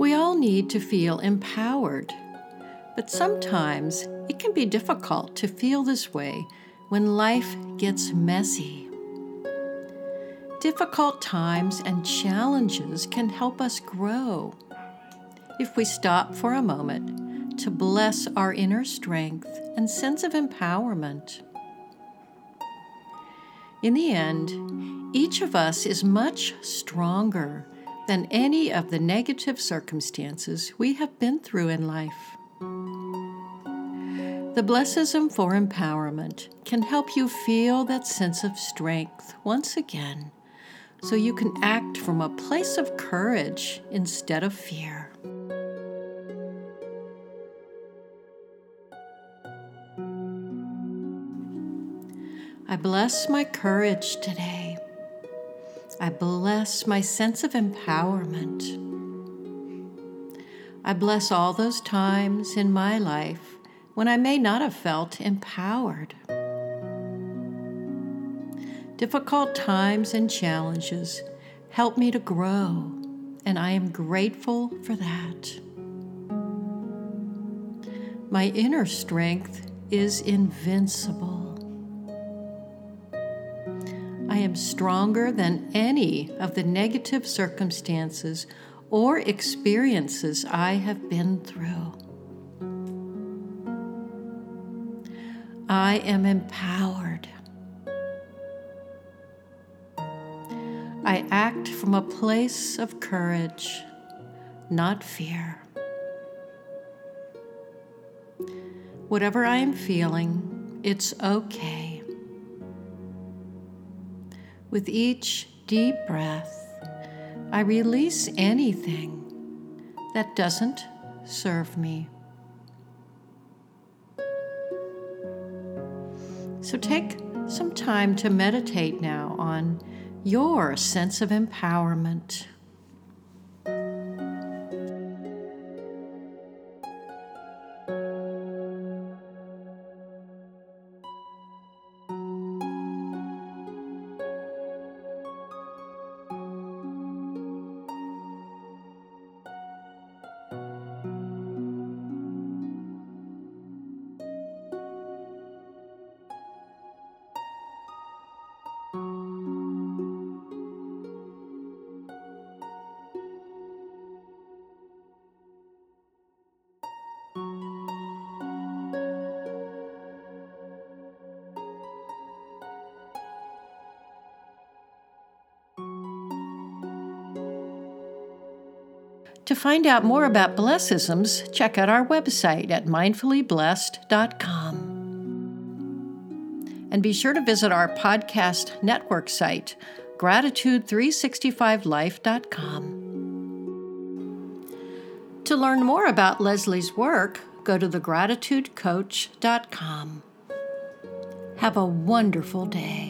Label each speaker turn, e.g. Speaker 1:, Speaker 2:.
Speaker 1: We all need to feel empowered, but sometimes it can be difficult to feel this way when life gets messy. Difficult times and challenges can help us grow if we stop for a moment to bless our inner strength and sense of empowerment. In the end, each of us is much stronger than any of the negative circumstances we have been through in life. The Blessism for Empowerment can help you feel that sense of strength once again so you can act from a place of courage instead of fear. I bless my courage today. I bless my sense of empowerment. I bless all those times in my life when I may not have felt empowered. Difficult times and challenges help me to grow, and I am grateful for that. My inner strength is invincible. Am stronger than any of the negative circumstances or experiences I have been through. I am empowered. I act from a place of courage, not fear. Whatever I am feeling, it's okay. With each deep breath, I release anything that doesn't serve me. So take some time to meditate now on your sense of empowerment. To find out more about Blessisms, check out our website at mindfullyblessed.com. And be sure to visit our podcast network site, gratitude365life.com. To learn more about Leslie's work, go to thegratitudecoach.com. Have a wonderful day.